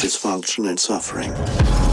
Dysfunction and suffering.